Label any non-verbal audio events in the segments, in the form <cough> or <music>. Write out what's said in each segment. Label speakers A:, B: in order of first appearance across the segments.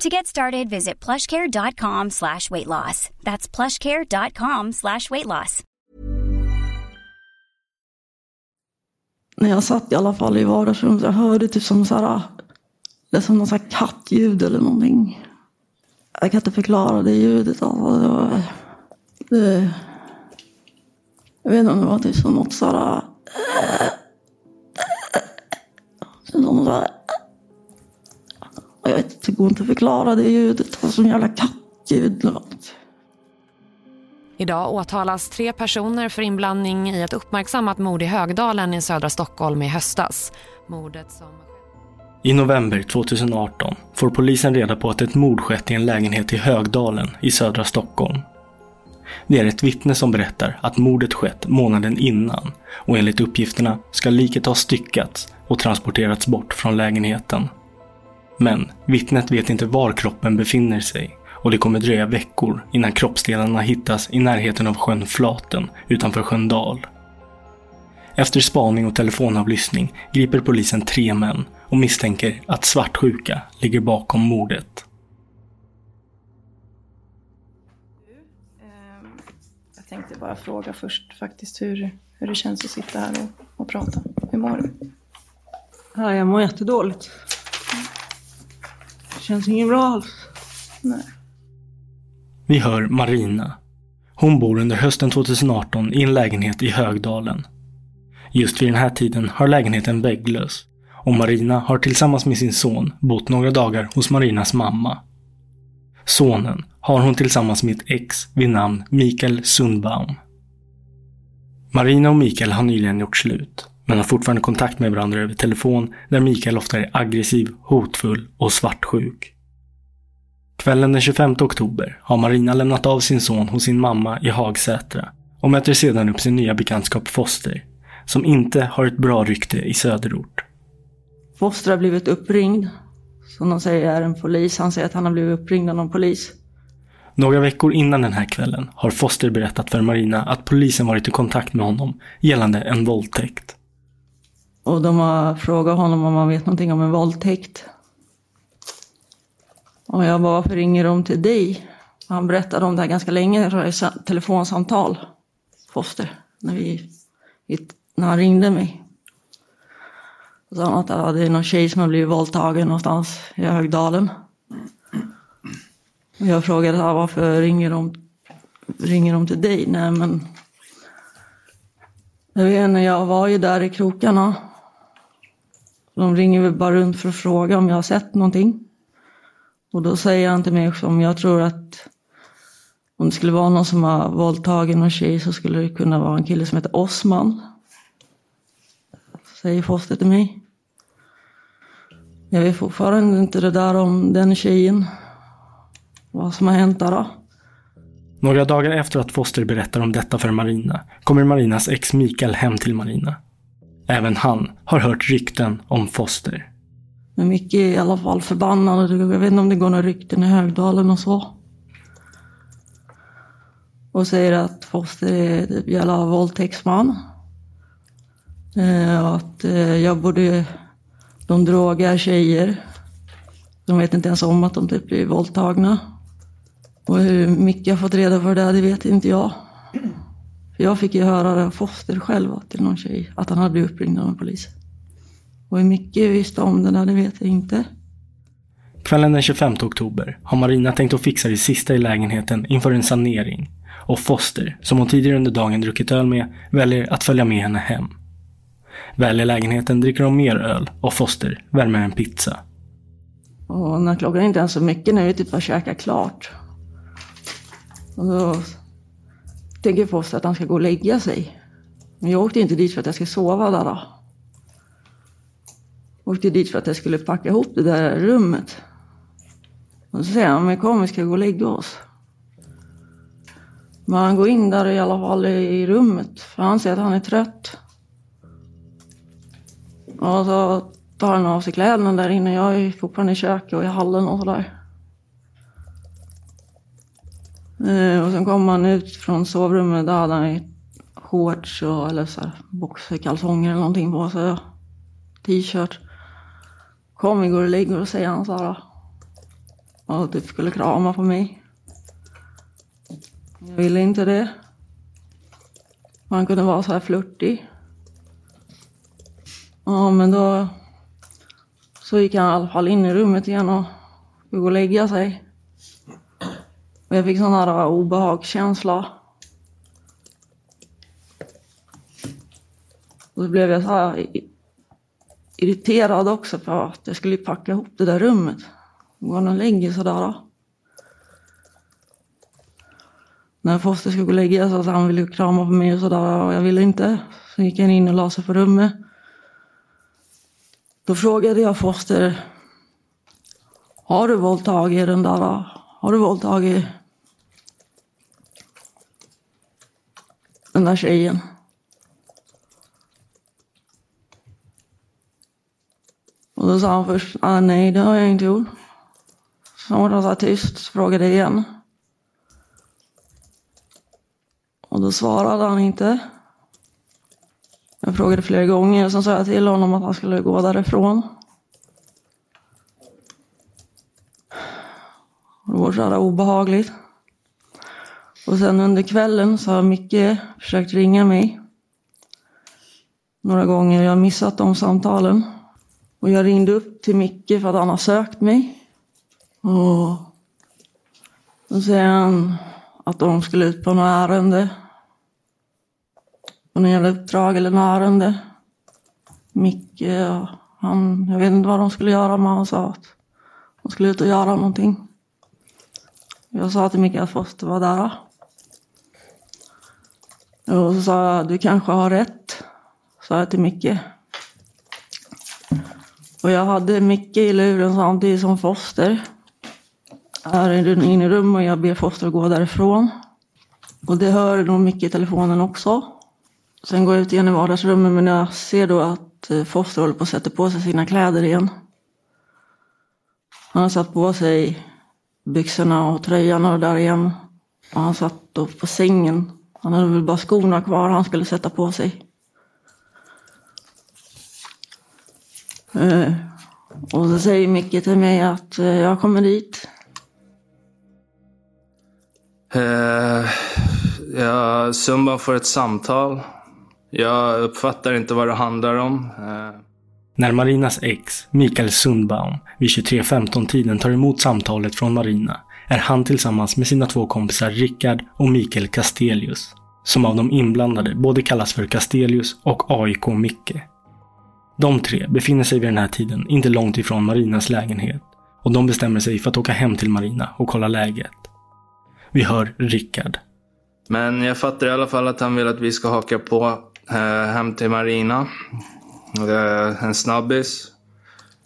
A: To get started, visit plushcare.com slash weight loss. That's plushcare.com slash weight loss.
B: När jag satt i alla fall i vardagsrummet, jag hörde typ som så här, det är som någon så här kattljud eller någonting. Jag kan inte förklara det ljudet. Alltså, det, var, det, jag vet inte om det var typ som något så här... Eh, eh, eh, som något så här går inte att förklara det ljudet. Det var som jävla kattljud.
C: Idag åtalas tre personer för inblandning i ett uppmärksammat mord i Högdalen i södra Stockholm i höstas. Mordet som...
D: I november 2018 får polisen reda på att ett mord skett i en lägenhet i Högdalen i södra Stockholm. Det är ett vittne som berättar att mordet skett månaden innan och enligt uppgifterna ska liket ha styckats och transporterats bort från lägenheten. Men vittnet vet inte var kroppen befinner sig och det kommer dröja veckor innan kroppsdelarna hittas i närheten av sjön Flaten utanför Sköndal. Efter spaning och telefonavlyssning griper polisen tre män och misstänker att svartsjuka ligger bakom mordet.
E: Jag tänkte bara fråga först faktiskt hur, hur det känns att sitta här och, och prata. Hur mår du?
B: Ja, jag mår jättedåligt. Känns inget bra alls.
E: Nej.
D: Vi hör Marina. Hon bor under hösten 2018 i en lägenhet i Högdalen. Just vid den här tiden har lägenheten vägglös och Marina har tillsammans med sin son bott några dagar hos Marinas mamma. Sonen har hon tillsammans med ett ex vid namn Mikael Sundbaum. Marina och Mikael har nyligen gjort slut, men har fortfarande kontakt med varandra över telefon där Mikael ofta är aggressiv, hotfull och svartsjuk. Kvällen den 25 oktober har Marina lämnat av sin son hos sin mamma i Hagsätra och möter sedan upp sin nya bekantskap Foster, som inte har ett bra rykte i söderort.
B: Foster har blivit uppringd. Som de säger är en polis. Han säger att han har blivit uppringd av någon polis.
D: Några veckor innan den här kvällen har Foster berättat för Marina att polisen varit i kontakt med honom gällande en våldtäkt.
B: Och de har frågat honom om han vet någonting om en våldtäkt. Och jag bara, varför ringer de till dig? Han berättade om det här ganska länge, det var telefonsamtal, Foster, när, vi, när han ringde mig. Och sa han att ja, det är någon tjej som har blivit våldtagen någonstans i Högdalen. Och jag frågade ja, varför ringer de, ringer de till dig? Nej men, jag vet inte, jag var ju där i krokarna. De ringer väl bara runt för att fråga om jag har sett någonting. Och då säger han till mig om jag tror att om det skulle vara någon som har våldtagit någon tjej så skulle det kunna vara en kille som heter Osman. Säger Foster till mig. Jag vet fortfarande inte det där om den tjejen. Vad som har hänt där då.
D: Några dagar efter att Foster berättar om detta för Marina kommer Marinas ex Mikael hem till Marina. Även han har hört rykten om Foster.
B: Men Micke är i alla fall förbannad. Jag vet inte om det går några rykten i Högdalen och så. och säger att Foster är typ jävla våldtäktsman. Eh, att eh, jag borde, de drogar tjejer. De vet inte ens om att de typ blir våldtagna. Och hur mycket jag fått reda på det, det vet inte jag. Jag fick ju höra det av Foster själv till någon tjej, att han hade blivit uppringd av en polis. Och hur mycket jag visste om det där, det vet jag inte.
D: Kvällen den 25 oktober har Marina tänkt att fixa det sista i lägenheten inför en sanering. Och Foster, som hon tidigare under dagen druckit öl med, väljer att följa med henne hem. Väl i lägenheten dricker de mer öl och Foster värmer en pizza.
B: Och när klockan inte är så mycket, när vi typ har käkat klart. Och då tänker Foster att han ska gå och lägga sig. Men jag åkte inte dit för att jag ska sova där då. Jag åkte dit för att jag skulle packa ihop det där rummet. Och så säger han, men kom vi ska gå och lägga oss. Men han går in där i alla fall i rummet, för han säger att han är trött. Och så tar han av sig kläderna där inne. Jag är fortfarande i köket och i hallen och sådär. Eh, Eh, och sen kom han ut från sovrummet. Där hade han shorts och, eller så här, boxerkalsonger eller någonting på sig. T-shirt. Kom vi går och lägger och säger han så här. Och typ skulle krama på mig. Jag ville inte det. Han kunde vara så här flörtig. Ja, men då så gick han i alla fall in i rummet igen och gick och lägga sig. Och jag fick sån här eh, obehagskänsla. Och så blev jag så här irriterad också för att jag skulle packa ihop det där rummet. Går han och lägger sådär. När Foster skulle gå och lägga sig så han ville krama på mig och sådär och jag ville inte. Så gick han in och la sig på rummet. Då frågade jag Foster. Har du våldtagit den där? Har du våldtagit den där tjejen? Och då sa han först, ah, nej det har jag inte gjort. Så var han så tyst, frågade igen. Och då svarade han inte. Jag frågade flera gånger sen sa jag till honom att han skulle gå därifrån. Det var så här obehagligt. Och sen under kvällen så har Micke försökt ringa mig. Några gånger. Jag har missat de samtalen. Och jag ringde upp till Micke för att han har sökt mig. Och då säger han att de skulle ut på något ärende på något jävla uppdrag eller något ärende. Micke, han, jag vet inte vad de skulle göra men han sa att de skulle ut och göra någonting. Jag sa till Micke att Foster var där. Och så sa jag, du kanske har rätt, sa jag till Micke. Och jag hade Micke i luren samtidigt som Foster. Är inne i rummet och jag ber Foster att gå därifrån. Och det hör nog Micke i telefonen också. Sen går jag ut igen i vardagsrummet men jag ser då att eh, Foster håller på att sätta på sig sina kläder igen. Han har satt på sig byxorna och tröjan och där igen. Och han satt då på sängen. Han hade väl bara skorna kvar han skulle sätta på sig. Eh, och så säger Micke till mig att eh, jag kommer dit.
F: Uh, ja, Sumba får ett samtal. Jag uppfattar inte vad det handlar om. Eh,
D: När Marinas ex, Mikael Sundbaum, vid 23.15-tiden tar emot samtalet från Marina är han tillsammans med sina två kompisar Rickard och Mikael Castelius, som av de inblandade både kallas för Castelius och AIK Micke. De tre befinner sig vid den här tiden inte långt ifrån Marinas lägenhet och de bestämmer sig för att åka hem till Marina och kolla läget. Vi hör Rickard.
F: Men jag fattar i alla fall att han vill att vi ska haka på Eh, hem till Marina. En snabbis.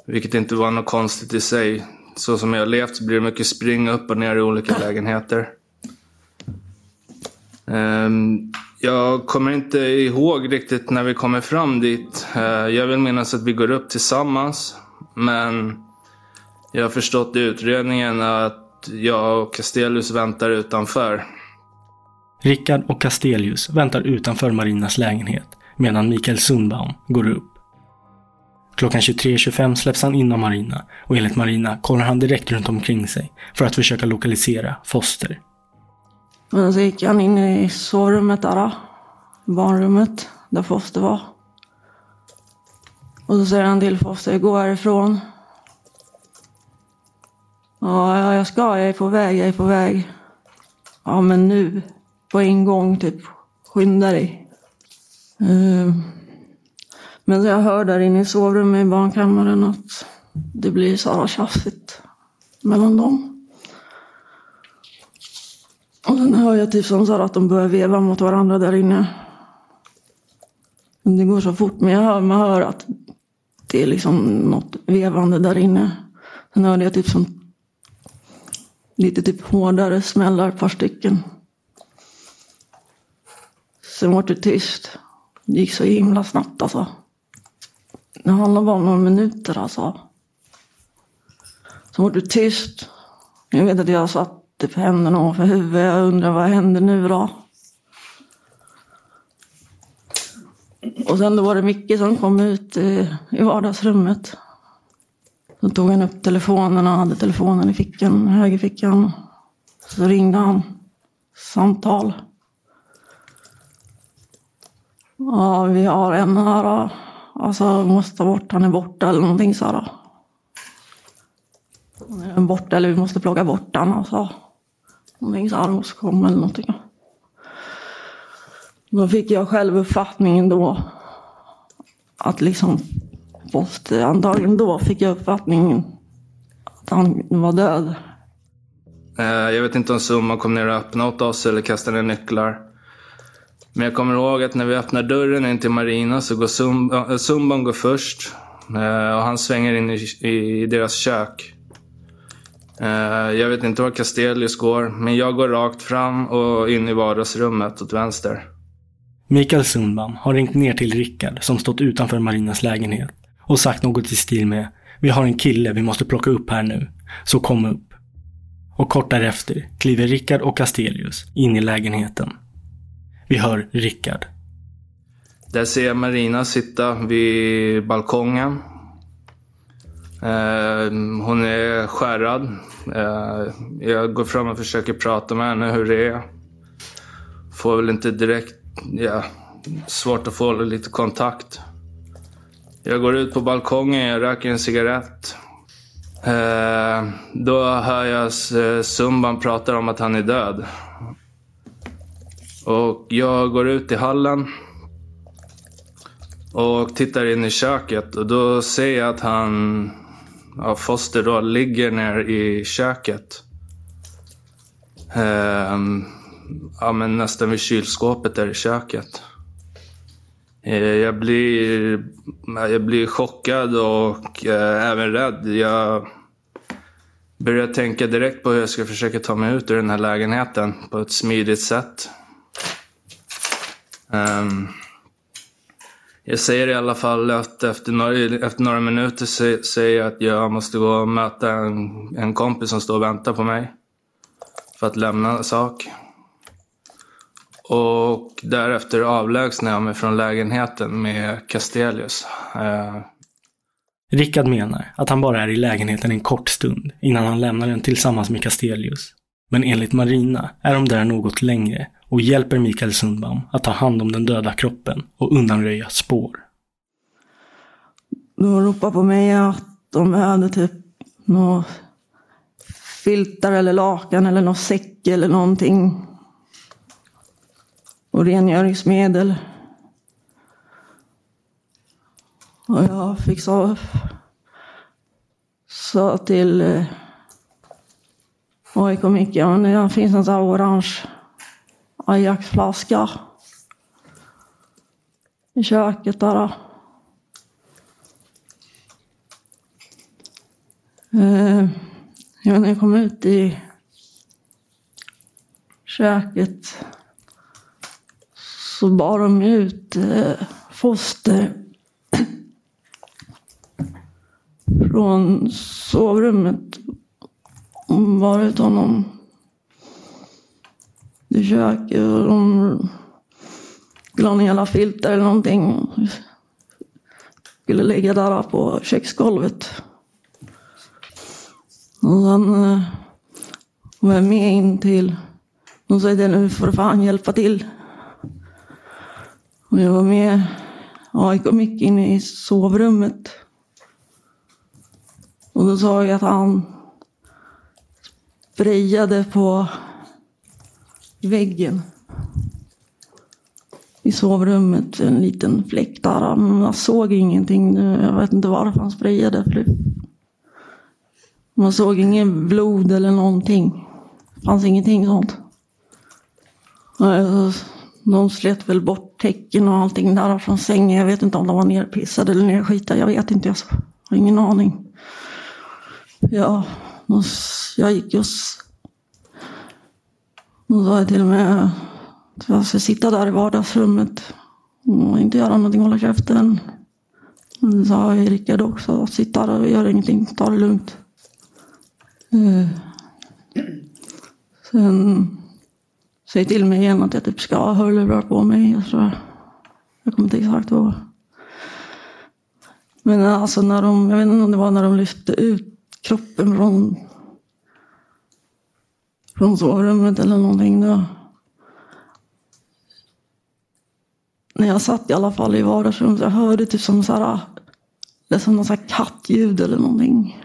F: Vilket inte var något konstigt i sig. Så som jag har levt så blir det mycket spring upp och ner i olika <clears throat> lägenheter. Ehm, jag kommer inte ihåg riktigt när vi kommer fram dit. Eh, jag vill minnas att vi går upp tillsammans. Men jag har förstått i utredningen att jag och Castellus väntar utanför.
D: Rickard och Castelius väntar utanför Marinas lägenhet medan Mikael Sundbaum går upp. Klockan 23.25 släpps han in av Marina och enligt Marina kollar han direkt runt omkring sig för att försöka lokalisera Foster.
B: Men så gick han in i sovrummet där, barnrummet, där Foster var. Och så säger han till Foster, gå härifrån. Ja, jag ska, jag är på väg, jag är på väg. Ja, men nu, på en gång, typ, skynda dig. Uh, men jag hör där inne i sovrummet i barnkammaren att det blir så här tjafsigt mellan dem. Och sen hör jag typ som så att de börjar veva mot varandra där inne. Men det går så fort, men jag hör, man hör att det är liksom något vevande där inne. Sen hörde jag typ som lite typ hårdare smällar, ett par stycken. Sen var det tyst. Det gick så himla snabbt alltså. Det handlade bara om några minuter alltså. Så var det tyst. Jag vet att jag satte på typ händerna ovanför huvudet. Jag undrar vad händer nu då? Och sen då var det Micke som kom ut i, i vardagsrummet. Så tog han upp telefonen och hade telefonen i fickan, högerfickan. Så ringde han. Samtal. Ja, vi har en här. Alltså, måste ta bort, han är borta eller någonting sa de. Han är borta eller vi måste plocka bort han. Alltså. Någonting sa här måste komma eller någonting. Då fick jag själv uppfattningen då att liksom måste, antagligen då fick jag uppfattningen att han var död.
F: Eh, jag vet inte om summan kom ner och öppnade åt oss eller kastade ner nycklar. Men jag kommer ihåg att när vi öppnar dörren in till Marina så går Zumba, Zumban eh, går först. Eh, och han svänger in i, i deras kök. Eh, jag vet inte var Castellius går, men jag går rakt fram och in i vardagsrummet åt vänster.
D: Mikael Sundman har ringt ner till Rickard som stått utanför Marinas lägenhet och sagt något i stil med Vi har en kille vi måste plocka upp här nu, så kom upp. Och kort därefter kliver Rickard och Castelius in i lägenheten. Vi hör Rickard.
F: Där ser jag Marina sitta vid balkongen. Eh, hon är skärrad. Eh, jag går fram och försöker prata med henne hur det är. Får väl inte direkt, ja, svårt att få lite kontakt. Jag går ut på balkongen, jag röker en cigarett. Eh, då hör jag Sumban eh, prata om att han är död. Och jag går ut i hallen. Och tittar in i köket och då ser jag att han, ja, Foster då, ligger ner i köket. Ehm, ja, men nästan vid kylskåpet där i köket. Ehm, jag blir, jag blir chockad och eh, även rädd. Jag börjar tänka direkt på hur jag ska försöka ta mig ut ur den här lägenheten på ett smidigt sätt. Um, jag säger i alla fall att efter några, efter några minuter säger jag att jag måste gå och möta en, en kompis som står och väntar på mig. För att lämna en sak. Och därefter avlägsnar jag mig från lägenheten med Castelius. Uh, ehm,
D: Rickard menar att han bara är i lägenheten en kort stund innan han lämnar den tillsammans med Castelius. Men enligt Marina är de där något längre och hjälper Mikael Sundbaum att ta hand om den döda kroppen och undanröja spår.
B: De ropade på mig att de hade typ något filtar eller lakan eller någon säck eller någonting. Och rengöringsmedel. Och jag fick så sa till eh, AIK Micke, ja, det finns en sån här orange Ajaxflaska i köket där. Eh, ja, när jag kom ut i köket så bar de ut eh, foster från sovrummet. Och bar ut honom i köket och de la ner alla filter eller någonting. Skulle lägga där på köksgolvet. Och sen eh, var jag med in till, de sa det nu får du fan hjälpa till. Och jag var med, ja, jag kom mycket in i sovrummet. Och då sa jag att han sprayade på väggen i sovrummet, en liten fläck där. Man såg ingenting. Jag vet inte varför han sprayade. För. Man såg ingen blod eller någonting. Det fanns ingenting sånt. De slet väl bort täcken och allting där från sängen. Jag vet inte om de var nerpissade eller nerskitade. Jag vet inte. Jag har ingen aning. Ja, jag gick just då sa jag till och med att jag ska sitta där i vardagsrummet och inte göra någonting, hålla käften. Det sa Rickard också, sitta där och gör ingenting, ta det lugnt. Eh. Sen sen säg till mig igen att jag typ ska ha hörlurar på mig. Jag, tror, jag kommer inte exakt ihåg. Men alltså när de, jag vet inte om det var när de lyfte ut kroppen från, från sovrummet eller någonting. Då. När jag satt i alla fall i vardagsrummet så jag hörde typ som så här, det som någon så här kattljud eller någonting.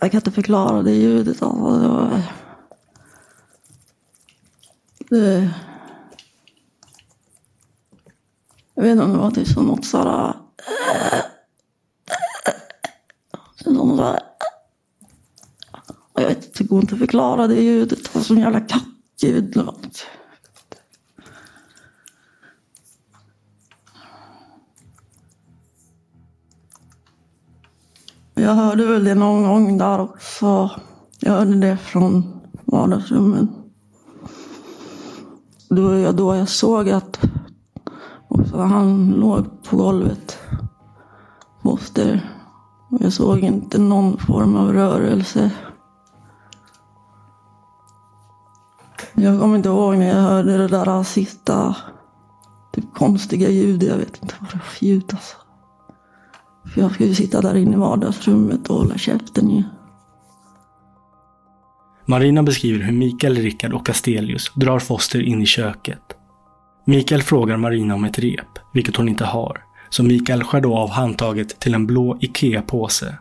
B: Jag kan inte förklara det ljudet. Alltså. Det, var, det, jag vet inte om det var typ som något sådär... Som <sniffs> sådär jag vet inte, det går inte att förklara det ljudet. Det var som jävla kattljud. Jag hörde väl det någon gång där också. Jag hörde det från vardagsrummet. Det var då jag såg att han låg på golvet. Moster. Jag såg inte någon form av rörelse. Jag kommer inte ihåg när jag hörde det där sista typ konstiga ljudet. Jag vet inte vad det var för ljud alltså. För jag skulle sitta där inne i vardagsrummet och hålla käften ju.
D: Marina beskriver hur Mikael, Rickard och Astelius drar Foster in i köket. Mikael frågar Marina om ett rep, vilket hon inte har. Så Mikael skär då av handtaget till en blå IKEA-påse.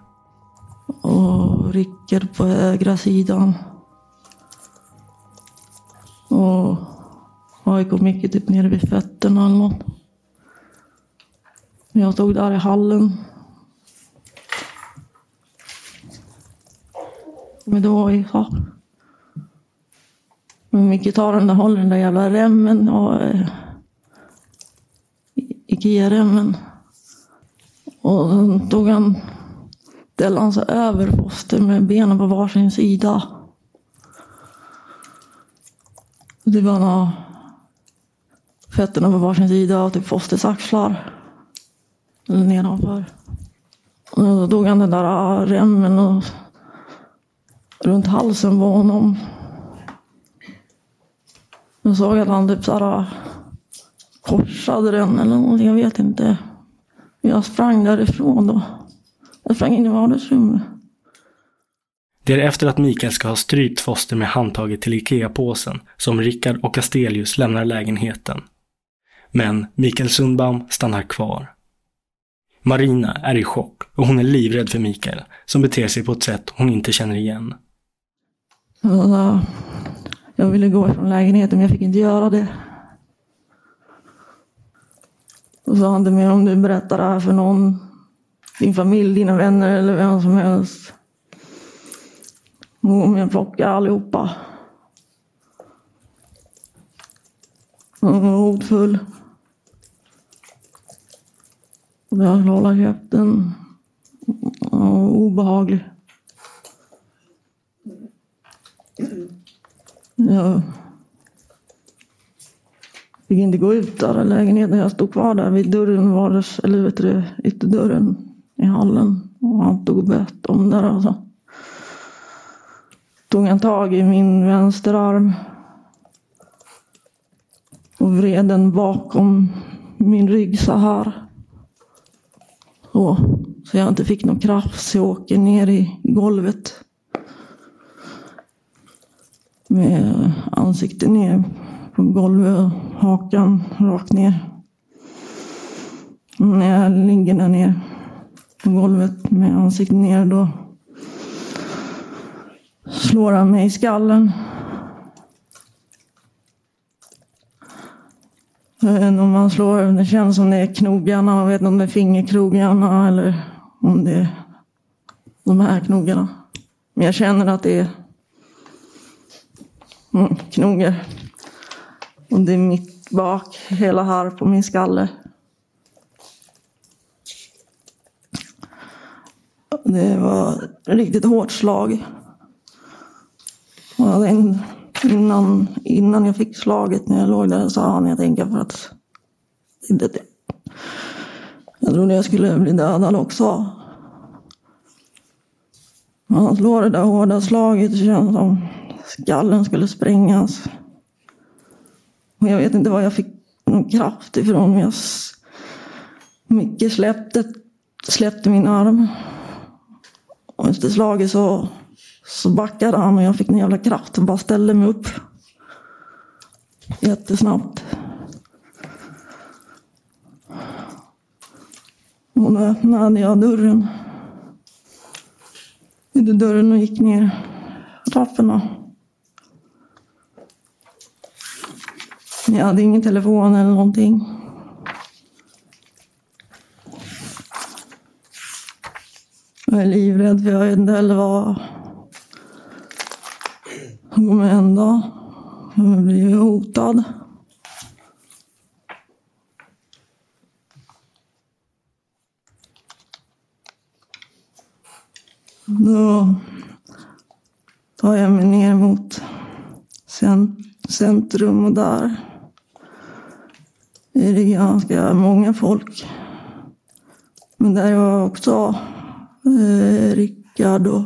B: Och Rickard på högra sidan. Och AIK mycket typ nere vid fötterna eller något. Jag stod där i hallen Men då, ja. Micke tar den där, håller den där jävla remmen och eh, Ikea-remmen. Och sen tog han, ställde han sig över Foster med benen på varsin sida. Det var några, fötterna på varsin sida och typ Fosters axlar. Eller nedanför. Och då tog han den där ah, remmen och runt halsen på honom. Jag såg att han typ såhär ah, korsade den eller någonting, jag vet inte. Jag sprang därifrån då. Jag sprang in i vardagsrummet.
D: Det är efter att Mikael ska ha strypt Foster med handtaget till IKEA-påsen som Rickard och Castelius lämnar lägenheten. Men Mikael Sundbaum stannar kvar. Marina är i chock och hon är livrädd för Mikael som beter sig på ett sätt hon inte känner igen.
B: Jag ville gå från lägenheten men jag fick inte göra det. Då sa han till mig om du berättar det här för någon, din familj, dina vänner eller vem som helst. Om plockar allihopa. Hon var hotfull. Jag hålla käften. Obehaglig. Jag fick inte gå ut där i lägenheten. Jag stod kvar där vid dörren, vardags, eller vet du, ytterdörren i hallen. Och han tog och bett om det. Alltså tog han tag i min vänsterarm och vred den bakom min rygg så här. Så, så jag inte fick någon kraft så jag åker ner i golvet. Med ansiktet ner på golvet och hakan rakt ner. När jag ligger där nere på golvet med ansiktet ner då slår han mig i skallen. Jag vet inte om man slår, det känns som det är knogarna, jag vet inte om det är fingerkrogarna eller om det är de här knogarna. Men jag känner att det är mm, knogar. Och det är mitt bak, hela här på min skalle. Det var ett riktigt hårt slag. Och innan, innan jag fick slaget när jag låg där sa han, jag tänker för att det, det, jag trodde jag skulle bli dödad också. Han slår det där hårda slaget det känns som skallen skulle sprängas. Och jag vet inte var jag fick någon kraft ifrån. Men jag, Micke släppte, släppte min arm. Och efter slaget så, så backade han och jag fick en jävla kraft och bara ställde mig upp. Jättesnabbt. Och då öppnade jag dörren. Gjorde dörren och gick ner trapporna. Jag hade ingen telefon eller någonting. Jag är livrädd för jag vet inte heller vad han kommer hända. Jag blir hotad. Då tar jag mig ner mot centrum och där är det ganska många folk. Men där var också eh, Rickard och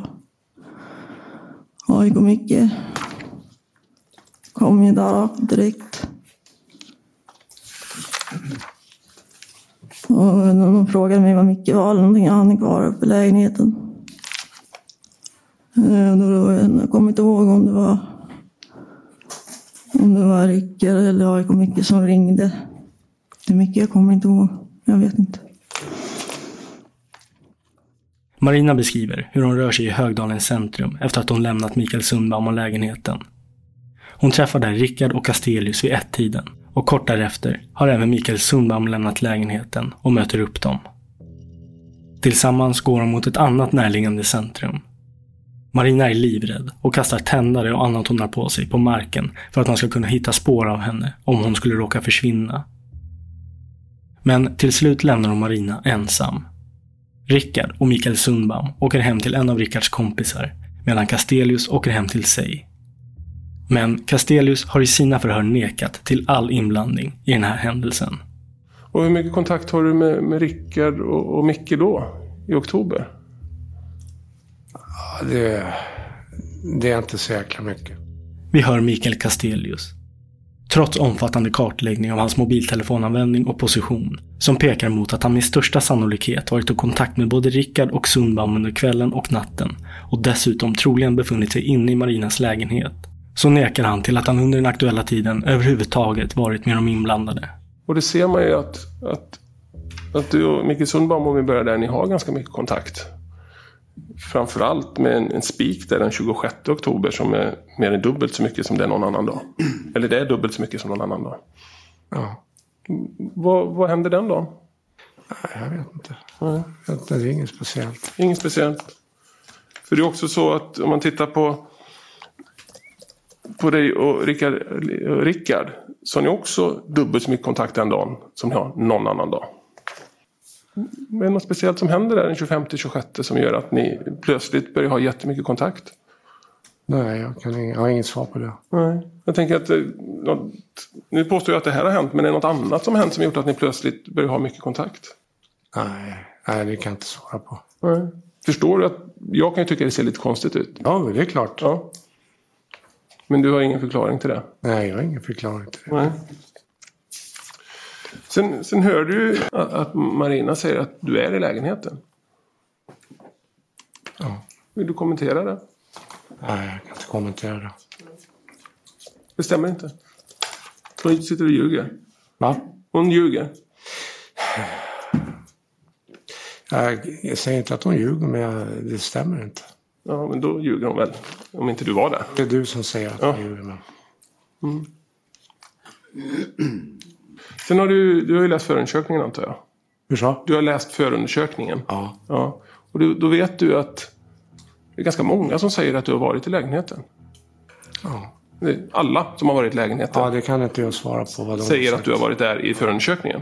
B: AIK Micke. Kom ju där direkt. Och de frågade mig vad Micke var eller någonting. Han är kvar uppe i lägenheten. Eh, då, då, jag kommer inte ihåg om det var om det var Rickard eller AIK Micke som ringde. Det är mycket jag kommer inte ihåg. Jag vet inte.
D: Marina beskriver hur hon rör sig i Högdalens centrum efter att hon lämnat Mikael Sundbaum och lägenheten. Hon träffar där Rickard och Castelius vid ett-tiden och kort därefter har även Mikael Sundbaum lämnat lägenheten och möter upp dem. Tillsammans går de mot ett annat närliggande centrum. Marina är livrädd och kastar tändare och annat hon har på sig på marken för att man ska kunna hitta spår av henne om hon skulle råka försvinna. Men till slut lämnar hon Marina ensam. Rickard och Mikael Sundbaum åker hem till en av Rickards kompisar medan Castelius åker hem till sig. Men Castelius har i sina förhör nekat till all inblandning i den här händelsen.
G: Och hur mycket kontakt har du med, med Rickard och, och Micke då? I oktober?
H: Ja, det, det är inte så jäkla mycket.
D: Vi hör Mikael Castelius. Trots omfattande kartläggning av hans mobiltelefonanvändning och position, som pekar mot att han med största sannolikhet varit i kontakt med både Rickard och Sundbaum under kvällen och natten och dessutom troligen befunnit sig inne i Marinas lägenhet, så nekar han till att han under den aktuella tiden överhuvudtaget varit med de inblandade.
G: Och det ser man ju att, att, att du och Micke Sundbaum, om vi börjar där, ni har ganska mycket kontakt. Framförallt med en, en spik där den 26 oktober som är mer än dubbelt så mycket som det är någon annan dag. Eller det är dubbelt så mycket som någon annan dag.
H: Ja.
G: Vad, vad händer den dagen?
H: Nej, jag vet inte. Det är inget speciellt.
G: Inget speciellt. För det är också så att om man tittar på på dig och Rickard, Rickard så har ni också dubbelt så mycket kontakt den dagen som ni har någon annan dag. Är det något speciellt som händer där den 25-26 som gör att ni plötsligt börjar ha jättemycket kontakt?
H: Nej, jag, kan, jag har inget svar på det.
G: Nej. Jag tänker att eh, något, nu påstår jag att det här har hänt men är det något annat som hänt som gjort att ni plötsligt börjar ha mycket kontakt?
H: Nej, nej det kan jag inte svara på.
G: Nej. Förstår du att jag kan ju tycka det ser lite konstigt ut?
H: Ja, det är klart.
G: Ja. Men du har ingen förklaring till det?
H: Nej, jag har ingen förklaring till det.
G: Nej. Sen, sen hör du att, Marina säger att du är i lägenheten.
H: Ja.
G: Vill du kommentera det?
H: Nej, jag kan inte kommentera det.
G: Det stämmer inte. Hon sitter och ljuger.
H: Va?
G: Hon ljuger.
H: Jag, säger inte att hon ljuger, men det stämmer inte.
G: Ja, men då ljuger hon väl. Om inte du var där.
H: Det är du som säger att
G: Ja.
H: hon ljuger. Men...
G: Sen har du, du har ju läst förundersökningen antar jag.
H: Hur så?
G: Du har läst förundersökningen.
H: Ja.
G: Ja. Och du, då vet du att det är ganska många som säger att du har varit i lägenheten.
H: Ja.
G: Alla som har varit i lägenheten
H: ja, det kan inte jag svara på. Vad de
G: säger att du har varit där i förundersökningen.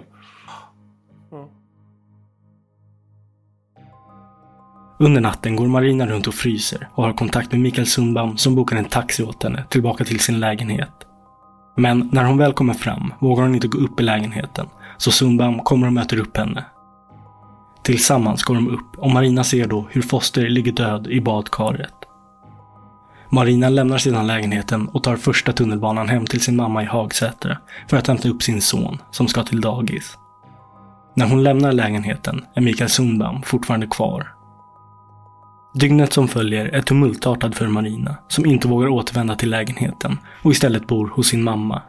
D: Under natten går Marina runt och fryser och har kontakt med Mikael Sundbaum som bokar en taxi åt henne tillbaka till sin lägenhet. Men när hon väl kommer fram vågar hon inte gå upp i lägenheten, så Sundbaum kommer och möter upp henne. Tillsammans går de upp och Marina ser då hur Foster ligger död i badkaret. Marina lämnar sedan lägenheten och tar första tunnelbanan hem till sin mamma i Hagsätra för att hämta upp sin son som ska till dagis. När hon lämnar lägenheten är Mikael Sundbaum fortfarande kvar Dygnet som följer är tumultartad för Marina, som inte vågar återvända till lägenheten och istället bor hos sin mamma.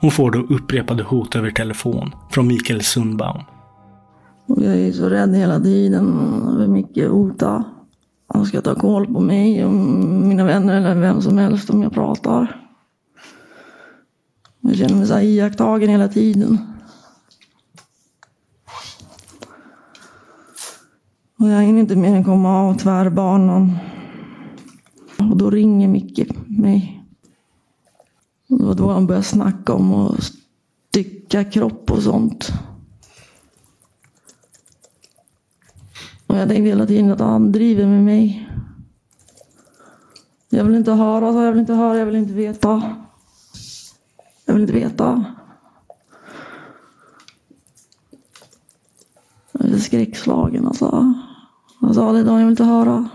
D: Hon får då upprepade hot över telefon från Mikael Sundbaum.
B: Och jag är så rädd hela tiden. Över mycket hota. Han ska ta koll på mig och mina vänner eller vem som helst om jag pratar. Jag känner mig så här iakttagen hela tiden. Och jag hinner inte mer än komma av tvärbanan. Och då ringer Micke mig. Och det var då han började snacka om att stycka kropp och sånt. Och jag tänkte hela tiden att han driver med mig. Jag vill inte höra, så jag vill inte höra, jag vill inte veta. Jag vill inte veta. Jag är skräckslagen alltså. Jag sa det då, jag vill inte höra.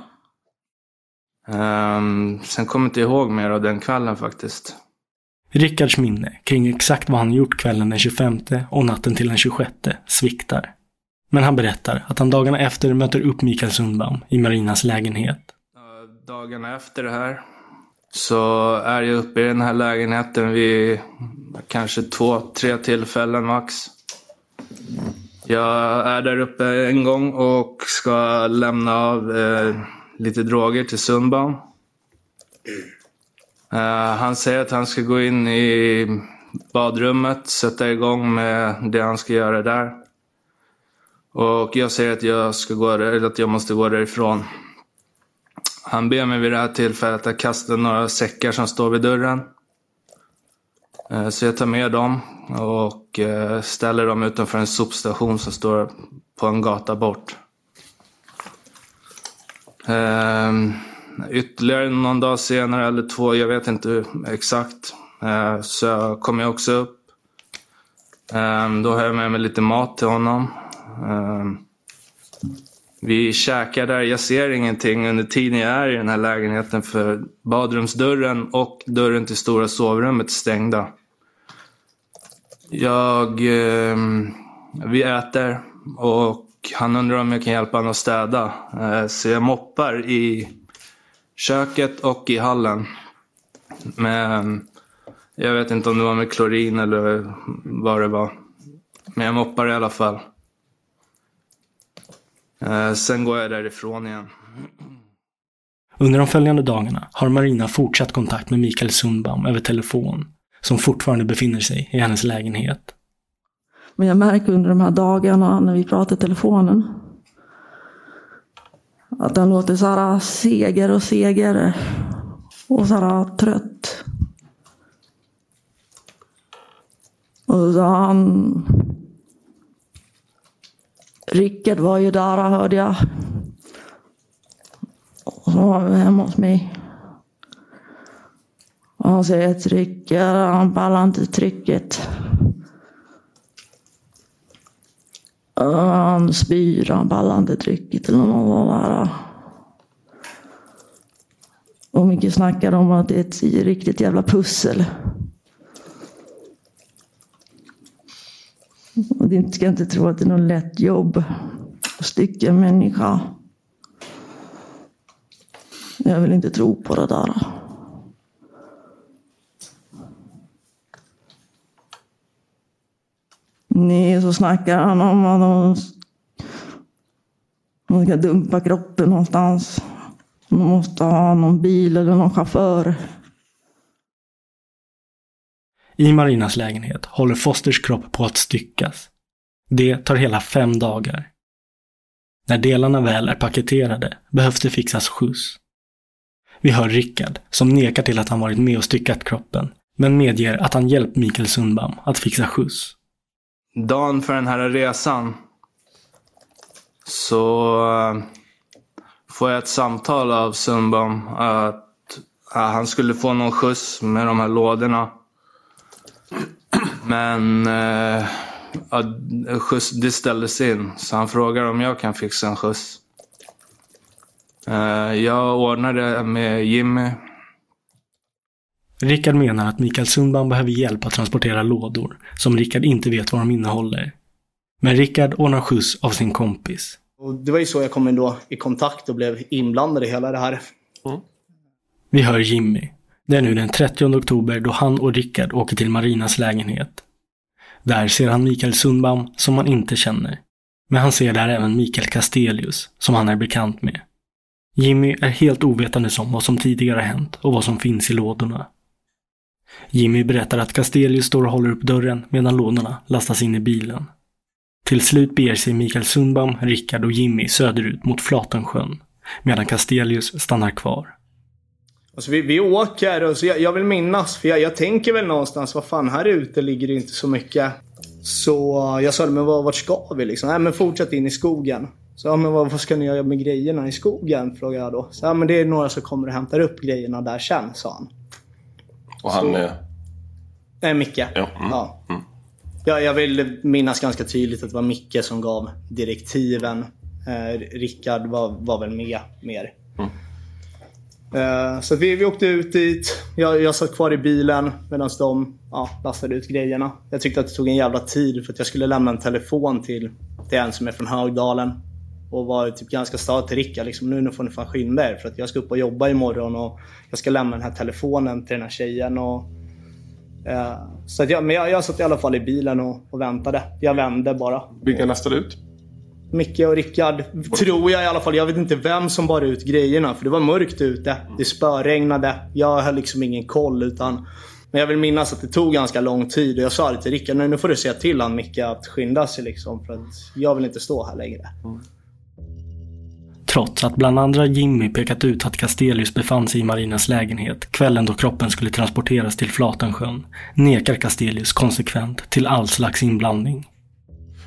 F: Ehm, sen kommer jag inte ihåg mer av den kvällen faktiskt.
D: Rickards minne kring exakt vad han gjort kvällen den 25 och natten till den 26 sviktar. Men han berättar att han dagarna efter möter upp Mikael Sundbaum i Marinas lägenhet.
F: Dagarna efter det här så är jag uppe i den här lägenheten vid kanske två, tre tillfällen max. Jag är där uppe en gång och ska lämna av eh, lite droger till Sundbaum. Eh, han säger att han ska gå in i badrummet, sätta igång med det han ska göra där. Och jag säger att jag, ska gå, eller att jag måste gå därifrån. Han ber mig vid det här tillfället att kasta några säckar som står vid dörren. Eh, så jag tar med dem och eh, ställer dem utanför en sopstation som står på en gata bort. Ehm, ytterligare någon dag senare, eller två, jag vet inte exakt, eh, så kom jag också upp. Ehm, då har jag med mig lite mat till honom. Ehm, vi käkar där, jag ser ingenting under tiden jag är i den här lägenheten för badrumsdörren och dörren till stora sovrummet är stängda. Jag, eh, vi äter och han undrar om jag kan hjälpa honom att städa. Eh, så jag moppar i köket och i hallen. Men jag vet inte om det var med klorin eller vad det var. Men jag moppar i alla fall. Eh, sen går jag därifrån igen.
D: Under de följande dagarna har Marina fortsatt kontakt med Mikael Sundbaum över telefon, som fortfarande befinner sig i hennes lägenhet.
B: Men jag märker under de här dagarna när vi pratar i telefonen att han låter så här segare och segare och så här trött. Och så han... Rickard var ju där hörde jag. Och så var vi hemma hos mig. Och han säger att Rickard, han pallar inte trycket. Han spyr, han pallar inte trycket eller något sånt där. Och mycket snackar om att det är ett riktigt jävla pussel. <laughs> Och det ska inte tro att det är något lätt jobb att stycka en människa. Jag vill inte tro på det där. Nej, så snackar han om att de, ska dumpa kroppen någonstans. De måste ha någon bil eller någon chaufför.
D: I Marinas lägenhet håller Fosters kropp på att styckas. Det tar hela fem dagar. När delarna väl är paketerade behövs det fixas skjuts. Vi hör Rickard, som nekar till att han varit med och styckat kroppen, men medger att han hjälpt Mikael Sundbaum att fixa skjuts.
F: Dagen för den här resan så eh, får jag ett samtal av Sundbaum att eh, han skulle få någon skjuts med de här lådorna. Men eh, skjuts, det ställdes in. Så han frågar om jag kan fixa en skjuts. Eh, jag ordnade med Jimmy.
D: Rickard menar att Mikael Sundbaum behöver hjälp att transportera lådor som Rickard inte vet vad de innehåller. Men Rickard ordnar skjuts av sin kompis.
I: Och det var ju så jag kom in då i kontakt och blev inblandad i hela det här. Mm.
D: Vi hör Jimmy. Det är nu den 30 oktober då han och Rickard åker till Marinas lägenhet. Där ser han Mikael Sundbaum som han inte känner. Men han ser där även Mikael Castelius, som han är bekant med. Jimmy är helt ovetande om vad som tidigare hänt och vad som finns i lådorna. Jimmy berättar att Castelius står och håller upp dörren medan lådorna lastas in i bilen. Till slut beger sig Mikael Sundbaum, Rickard och Jimmy söderut mot Flatensjön, medan Castelius stannar kvar.
I: Alltså vi, vi åker och så jag, jag vill minnas, för jag, jag, tänker väl någonstans, vad fan här ute ligger det inte så mycket. Så jag sa, men vart ska vi liksom? Nej men fortsätt in i skogen. Så ja, men vad, vad ska ni göra med grejerna i skogen? Frågade jag då. Så ja, men det är några som kommer och hämtar upp grejerna där sen, sa han.
G: Och han är?
I: Nej, Micke. Ja. Mm. ja. Mm. Ja, jag vill minnas ganska tydligt att det var Micke som gav direktiven. Eh, Rickard var, var väl med mer. Mm. Eh, så vi, vi åkte ut dit. Jag, jag satt kvar i bilen medan de ja, lastade ut grejerna. Jag tyckte att det tog en jävla tid för att jag skulle lämna en telefon till, till en som är från Högdalen. Och var typ ganska stad till Rickard. Liksom, nu, nu får ni fan skynda er för att jag ska upp och jobba imorgon och jag ska lämna den här telefonen till den här tjejen. Och, eh, så att jag, men jag, jag satt i alla fall i bilen och, och väntade. Jag vände bara.
G: Vilka lastade ut?
I: Micke och Rickard, tror jag i alla fall. Jag vet inte vem som bar ut grejerna för det var mörkt ute. Det spöregnade. Jag höll liksom ingen koll utan men jag vill minnas att det tog ganska lång tid och jag sa det till Rickard. Nu får du säga till han Micke att skynda sig liksom. För att jag vill inte stå här längre. Mm.
D: Trots att bland andra Jimmy pekat ut att Castelius befann sig i Marinens lägenhet kvällen då kroppen skulle transporteras till Flatensjön nekar Castelius konsekvent till all slags inblandning.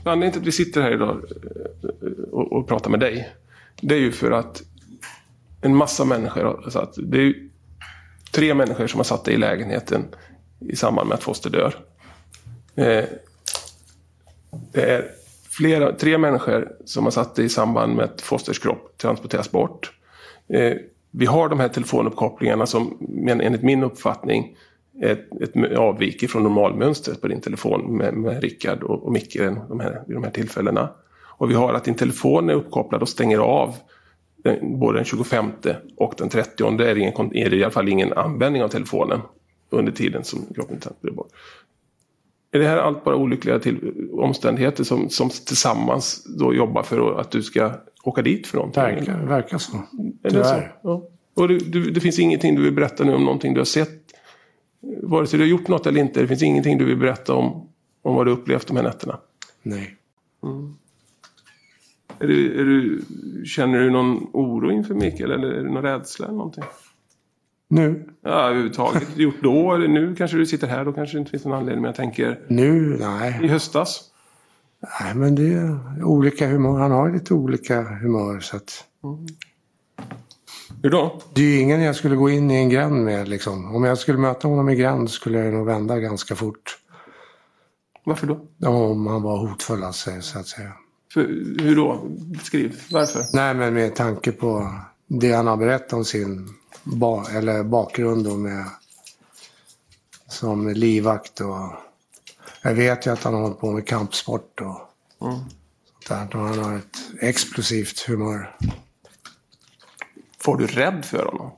G: Anledningen till att vi sitter här idag eh, och, och pratar med dig, det är ju för att en massa människor har satt, det är tre människor som har satt dig i lägenheten i samband med att Foster dör. Eh, det är flera, tre människor som har satt dig i samband med att Fosters kropp transporteras bort. Eh, vi har de här telefonuppkopplingarna som enligt min uppfattning ett, ett avvik från normalmönstret på din telefon med, med Rickard och, och Micke de här, vid de här tillfällena. Och vi har att din telefon är uppkopplad och stänger av den, både den 25 och den 30 det är, ingen, är det i alla fall ingen användning av telefonen under tiden som kroppen blir bort. Är det här allt bara olyckliga till, omständigheter som, som tillsammans då jobbar för att du ska åka dit för någonting?
H: Verkar, verkar så.
G: Är det så? Ja. Och det, du, det finns ingenting du vill berätta nu om någonting du har sett vare sig du har gjort något eller inte, det finns ingenting du vill berätta om, om vad du upplevt de här nätterna?
H: Nej. Mm.
G: Är du, är du, känner du någon oro inför Mikael eller är det någon rädsla eller någonting?
H: Nu?
G: Ja, överhuvudtaget. Gjort då eller nu kanske du sitter här, då kanske det inte finns någon anledning. Men jag tänker...
H: Nu? Nej.
G: I höstas?
H: Nej, men det är olika humör. Han har lite olika humör så att... Mm.
G: Hur då?
H: Det är ju ingen jag skulle gå in i en gränd med liksom. Om jag skulle möta honom i gränd skulle jag nog vända ganska fort.
G: Varför då?
H: Om han var hotfull alltså, så att säga.
G: För, hur då? Beskriv. Varför?
H: Nej men med tanke på det han har berättat om sin ba eller bakgrund då med, som livvakt och jag vet ju att han har hållit på med kampsport och mm. sånt där. Och han har ett explosivt humör.
G: Får du rädd för honom?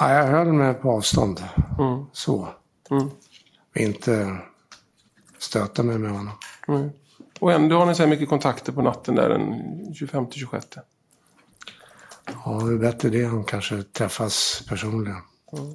H: Ja, jag höll mig på avstånd. Mm. Så. Mm. Inte stöta mig med honom.
G: Mm. Och ändå har ni så här mycket kontakter på natten där den 25-26?
H: Ja, det är bättre det än kanske träffas personligen. Mm.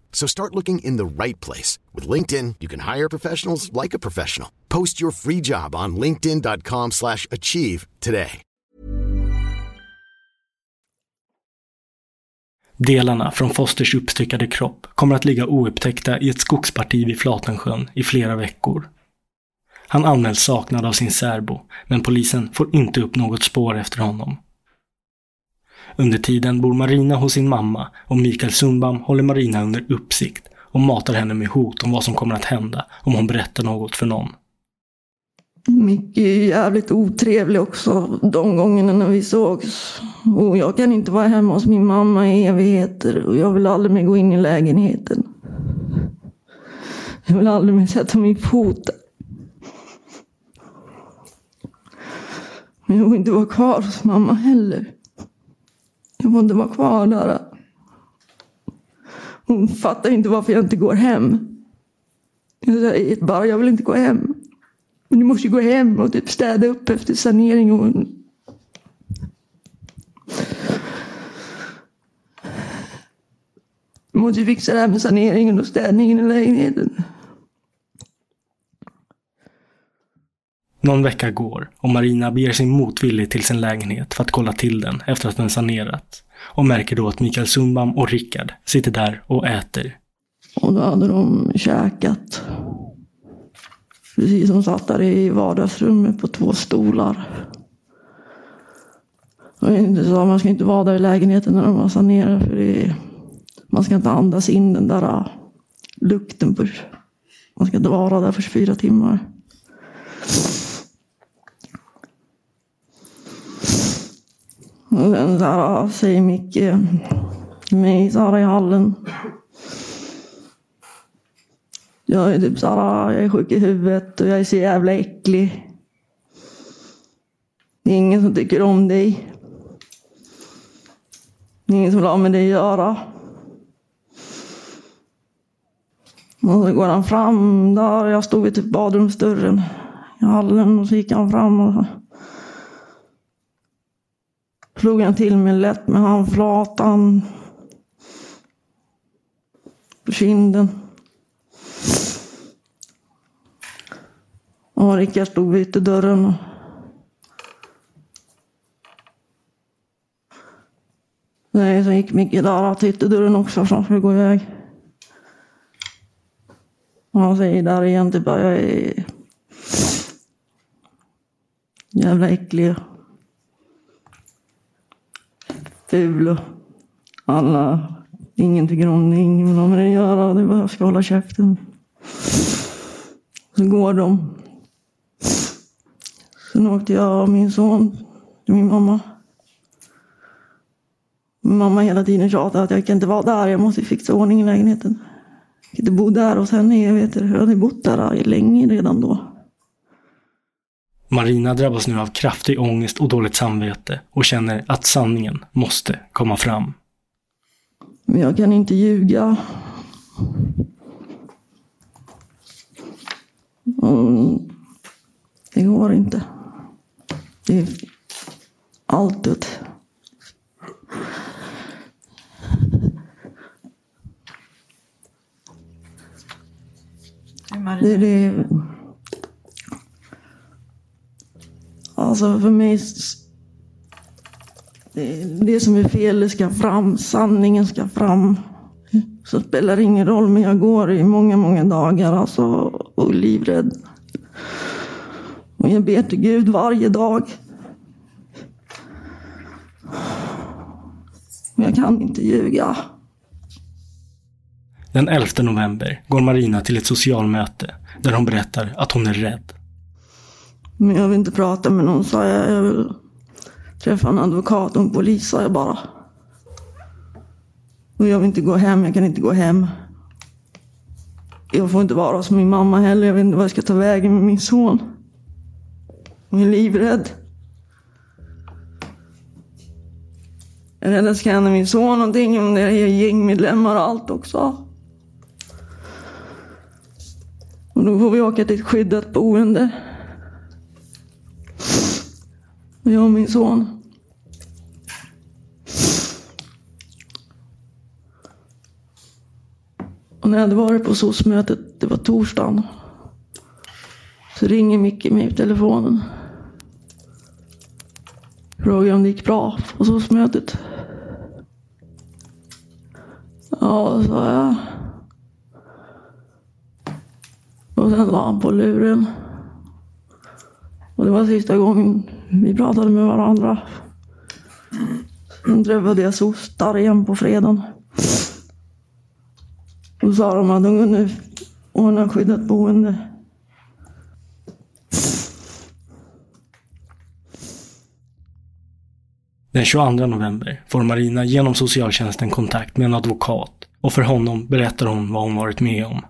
J: So start looking in the right place. With LinkedIn, you can hire professionals like a professional. Post your free job on linkedin.com slash achieve today.
D: Delarna från Fosters uppstyckade kropp kommer att ligga oupptäckta i ett skogsparti vid Flatensjön i flera veckor. Han anmäls saknad av sin särbo, men polisen får inte upp något spår efter honom. Under tiden bor Marina hos sin mamma och Mikael Sundbaum håller Marina under uppsikt och matar henne med hot om vad som kommer att hända om hon berättar något för någon.
B: Micke är jävligt otrevlig också de gångerna när vi sågs. Och jag kan inte vara hemma hos min mamma i evigheter och jag vill aldrig mer gå in i lägenheten. Jag vill aldrig mer sätta min fot där. Men jag vill inte vara kvar hos mamma heller. Jag får inte vara kvar där. Hon fattar inte varför jag inte går hem. Jag säger bara, jag vill inte gå hem. Men du måste gå hem och typ städa upp efter sanering. Och... Du måste fixa det här med saneringen och städningen i lägenheten.
D: Någon vecka går och Marina beger sig motvilligt till sin lägenhet för att kolla till den efter att den sanerat. Och märker då att Mikael Sundbam och Rickard sitter där och äter.
B: Och då hade de käkat. Precis som satt där i vardagsrummet på två stolar. Och inte så, man ska inte vara där i lägenheten när de har sanerat för det är, man ska inte andas in den där äh, lukten. På, man ska inte vara där för 24 timmar. Och sen säger Micke till mig i hallen. Jag är typ så här, jag är sjuk i huvudet och jag är så jävla äcklig. Det är ingen som tycker om dig. Det är ingen som vill ha med dig att göra. Och så går han fram där, jag stod vid typ badrumsdörren i hallen och så gick han fram och slog han till mig lätt med handflatan på kinden. Och Rickard stod vid ytterdörren. Nej, så gick Micke där till ytterdörren också för han skulle gå iväg. Och han säger där igen typ att jag är jävla äcklig ful och alla ingen tycker om det, ingen vill ha med det att göra. Det är bara jag ska hålla käften. Så går de. Sen åkte jag och min son till min mamma. Min mamma hela tiden tjatade att jag kan inte vara där, jag måste fixa ordning i lägenheten. Jag kan inte bo där hos henne, jag vet jag hade bott där länge redan då.
D: Marina drabbas nu av kraftig ångest och dåligt samvete och känner att sanningen måste komma fram.
B: Men jag kan inte ljuga. Mm, det går inte. Det är allt ut. Det, det, alltså för mig, det, det som är fel det ska fram, sanningen ska fram. Så spelar det ingen roll, men jag går i många, många dagar alltså, och är livrädd. Och jag ber till Gud varje dag. Men jag kan inte ljuga.
D: Den 11 november går Marina till ett socialmöte där hon berättar att hon är rädd.
B: Men jag vill inte prata med någon, sa jag. Jag vill träffa en advokat och en polis, sa jag bara. Och jag vill inte gå hem, jag kan inte gå hem. Jag får inte vara hos min mamma heller, jag vet inte vad jag ska ta vägen med min son. Jag är livrädd. Jag är rädd att det ska hända min son någonting, om det är gängmedlemmar och allt också. Och då får vi åka till ett skyddat boende jag och min son. Och när jag hade varit på SOS-mötet, det var torsdagen. Så ringer Micke mig i telefonen. Frågar om det gick bra på SOS-mötet. Ja, sa jag. Och sen la han på luren. Och det var sista gången vi pratade med varandra. Sen träffade jag sostar igen på fredagen. Då sa de att de kunde ordna skyddat boende.
D: Den 22 november får Marina genom socialtjänsten kontakt med en advokat och för honom berättar hon vad hon varit med om.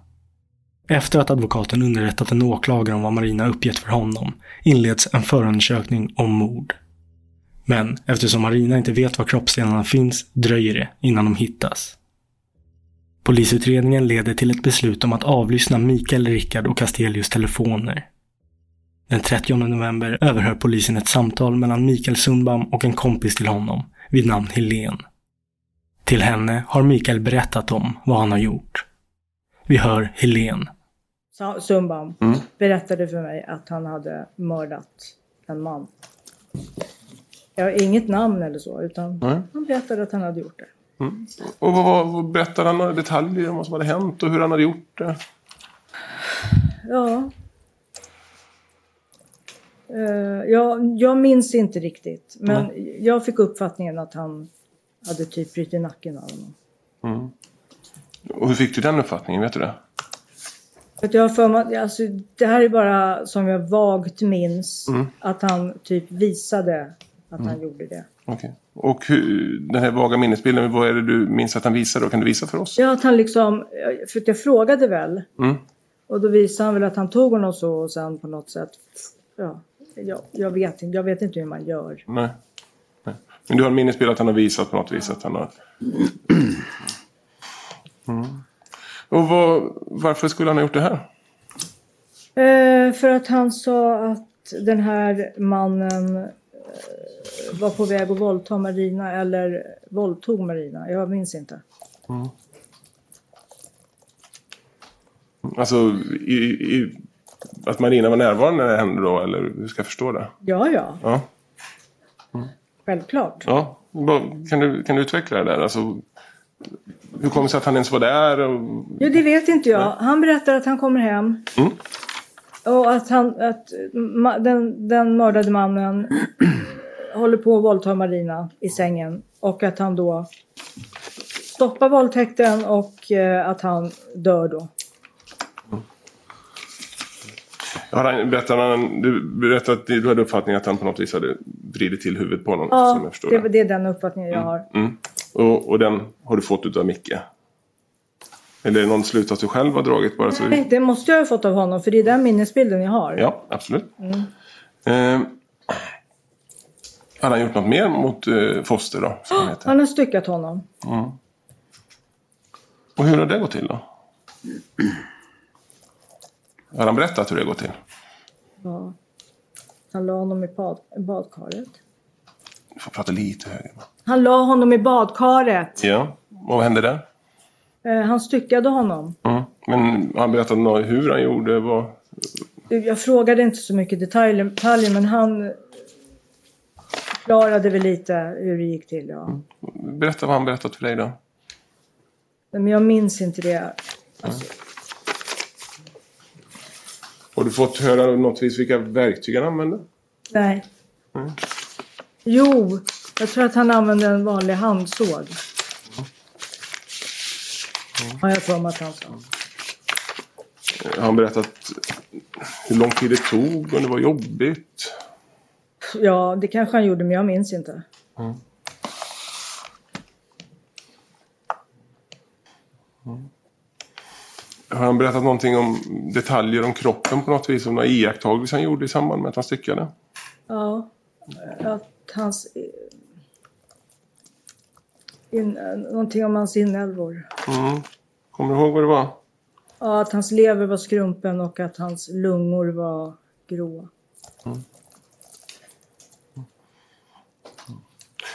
D: Efter att advokaten underrättat en åklagare om vad Marina uppgett för honom inleds en förundersökning om mord. Men eftersom Marina inte vet var kroppsdelarna finns dröjer det innan de hittas. Polisutredningen leder till ett beslut om att avlyssna Mikael, Rickard och Castelius telefoner. Den 30 november överhör polisen ett samtal mellan Mikael Sundbaum och en kompis till honom vid namn Helen. Till henne har Mikael berättat om vad han har gjort. Vi hör Helen.
K: Sundbaum mm. berättade för mig att han hade mördat en man. Jag har inget namn eller så, utan mm. han berättade att han hade gjort det.
G: Mm. Och vad, vad berättade han några detaljer om vad som hade hänt och hur han hade gjort det?
K: Ja. Uh, jag, jag minns inte riktigt, men Nej. jag fick uppfattningen att han hade typ brutit nacken av honom.
G: Mm. Och hur fick du den uppfattningen? Vet du det?
K: För jag för mig, alltså, det här är bara som jag vagt minns. Mm. Att han typ visade att mm. han gjorde det.
G: Okay. Och hur, den här vaga minnesbilden, vad är det du minns att han visade? Kan du visa för oss?
K: Ja, att han liksom, för att jag frågade väl. Mm. Och då visade han väl att han tog honom så och sen på något sätt, ja, jag, jag, vet, inte, jag vet inte hur man gör.
G: Nej. Nej. Men du har en minnesbild att han har visat på något vis att han har... Mm. Och vad, varför skulle han ha gjort det här?
K: Eh, för att han sa att den här mannen eh, var på väg att våldta Marina eller våldtog Marina. Jag minns inte. Mm.
G: Alltså i, i, att Marina var närvarande när det hände då eller hur ska jag förstå det?
K: Ja, ja. ja. Mm. Självklart.
G: Ja. Kan du, kan du utveckla det där? Alltså, hur kommer det sig att han ens var där? Och...
K: Ja, det vet inte jag. Han berättar att han kommer hem. Mm. Och att, han, att den, den mördade mannen <clears throat> håller på att våldta Marina i sängen. Och att han då stoppa våldtäkten och eh, att han dör då.
G: Har han, berättar han, du berättade att du hade uppfattningen att han på något vis hade vridit till huvudet på honom.
K: Ja, det,
G: det.
K: är den uppfattningen jag har.
G: Mm. Och, och den har du fått utav Micke? Eller är det någon slutsats du själv har dragit? Bara så...
K: Nej, det måste jag ha fått av honom för det är den minnesbilden jag har.
G: Ja, absolut.
K: Mm.
G: Eh, hade han gjort något mer mot eh, Foster då? Som han heter?
K: Han har styckat honom.
G: Mm. Och hur har det gått till då? Har han berättat hur det gått till?
K: Ja. Han la honom i bad, badkaret.
G: Du får prata lite högre.
K: Han la honom i badkaret.
G: Ja, och vad hände där?
K: Eh, han styckade honom.
G: Mm. Men han berättat nå- hur han gjorde? Vad...
K: Jag frågade inte så mycket detaljer, men han förklarade väl lite hur det gick till. Ja.
G: Berätta vad han berättat för dig då.
K: Men jag minns inte det.
G: Har du fått höra något vis vilka verktyg han använde?
K: Nej.
G: Mm.
K: Jo, jag tror att han använde en vanlig handsåg. Har jag för mig att han sa.
G: Har han berättat hur lång tid det tog och det var jobbigt?
K: Ja, det kanske han gjorde men jag minns inte.
G: Mm. Mm. Har han berättat någonting om detaljer om kroppen på något vis? Om några iakttagelser han gjorde i samband med att han styckade?
K: Ja, att hans... In, någonting om hans inälvor.
G: Mm. Kommer du ihåg vad det var?
K: Ja, att hans lever var skrumpen och att hans lungor var gråa.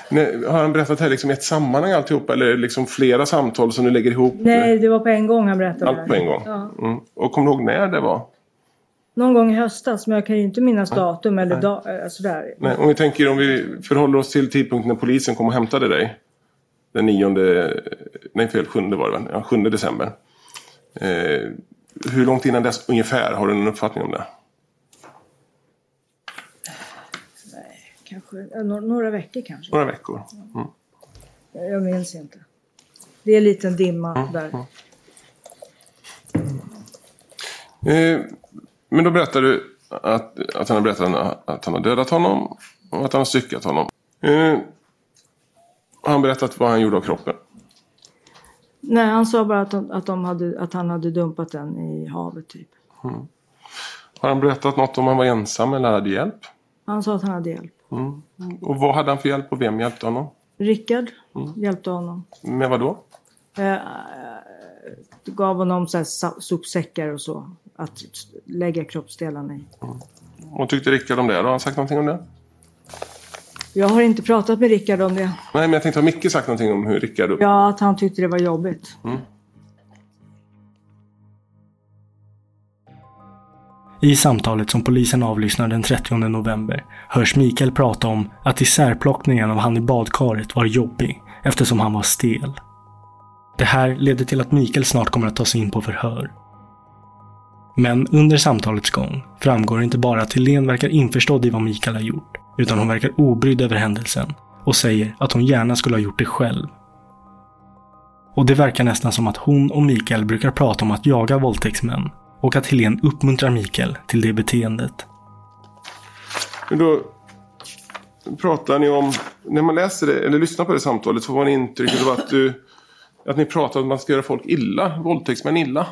G: Nej, har han berättat det här liksom i ett sammanhang alltihopa? Eller liksom flera samtal som du lägger ihop?
K: Nej, det var på en gång han berättade
G: Allt på en gång?
K: Ja.
G: Mm. Och kommer du ihåg när det var?
K: Någon gång i höstas, men jag kan ju inte minnas datum eller
G: Nej.
K: da, äh, sådär.
G: Nej, om vi tänker om vi förhåller oss till tidpunkten när polisen kom och hämtade dig. Den nionde, nej fel, sjunde var det väl? Ja, sjunde december. Eh, hur långt innan dess ungefär? Har du en uppfattning om det?
K: Kanske no- några veckor kanske.
G: Några veckor? Mm.
K: Jag minns inte. Det är en liten dimma
G: Mm,
K: där.
G: Eh, men då berättar du att, att han har berättat att han har dödat honom och att han har styckat honom. Eh, har han berättat vad han gjorde av kroppen?
K: Nej, han sa bara att, de, att, de hade, att han hade dumpat den i havet typ.
G: Mm. Har han berättat något om han var ensam eller hade hjälp?
K: Han sa att han hade hjälp.
G: Mm. Och vad hade han för hjälp och vem hjälpte honom?
K: Rickard
G: Mm.
K: hjälpte honom.
G: Med vad då?
K: Eh, eh, gav honom så här sopsäckar och så. Att lägga kroppsdelarna i.
G: Vad tyckte Rickard om det? Har han sagt någonting om det?
K: Jag har inte pratat med Rickard om det.
G: Nej, men jag tänkte, har Micke sagt någonting om hur Rickard...
K: Ja, att han tyckte det var jobbigt.
G: Mm.
D: I samtalet som polisen avlyssnar den 30 november hörs Mikael prata om att isärplockningen av han i badkaret var jobbig eftersom han var stel. Det här leder till att Mikael snart kommer att tas in på förhör. Men under samtalets gång framgår inte bara att Helene verkar införstådd i vad Mikael har gjort, utan hon verkar obrydd över händelsen och säger att hon gärna skulle ha gjort det själv. Och det verkar nästan som att hon och Mikael brukar prata om att jaga våldtäktsmän och att Helene uppmuntrar Mikael till det beteendet.
G: Men då pratar ni om... När man läser det, eller lyssnar på det samtalet så får man intrycket av att, du, att ni pratar om att man ska göra folk illa. Våldtäktsmän illa.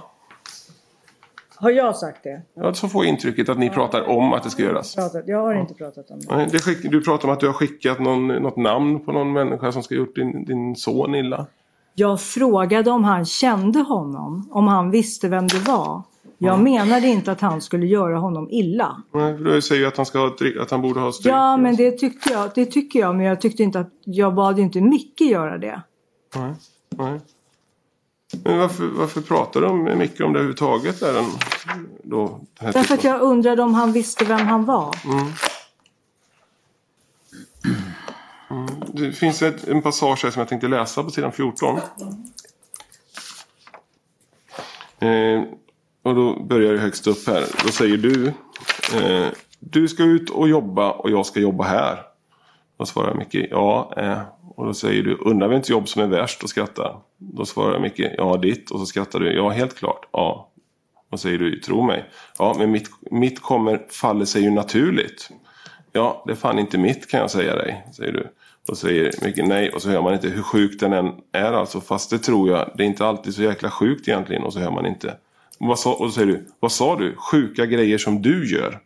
K: Har jag sagt det?
G: Ja, så får jag intrycket att ni pratar om att det ska göras.
K: Pratat. Jag har inte pratat om det.
G: Det skick, du pratar om att du har skickat någon, något namn på någon människa som ska ha gjort din, din son illa.
K: Jag frågade om han kände honom. Om han visste vem det var. Jag menade inte att han skulle göra honom illa.
G: Nej, för du säger ju att han, ska ha, att han borde ha stryk.
K: Ja, men det tyckte jag. Det tycker jag. Men jag tyckte inte att... Jag bad inte Micke göra det.
G: Nej, nej. Men varför, varför pratar du med Micke om det överhuvudtaget? Där den, då, den
K: Därför att jag undrade om han visste vem han var.
G: Mm. Mm. Det finns ett, en passage här som jag tänkte läsa på sidan 14. Eh, och då börjar det högst upp här. Då säger du. Eh, du ska ut och jobba och jag ska jobba här. Då svarar Micke ja. Eh, Och då säger du, undrar vems jobb som är värst och skrattar. Då svarar Micke, ja ditt. Och så skrattar du, ja helt klart, ja. Och säger du, tro mig. Ja, men mitt, mitt kommer, faller sig ju naturligt. Ja, det är fan inte mitt kan jag säga dig, säger du. Då säger Micke nej och så hör man inte hur sjuk den än är alltså. Fast det tror jag, det är inte alltid så jäkla sjukt egentligen och så hör man inte. Och, vad sa, och så säger du, vad sa du? Sjuka grejer som du gör.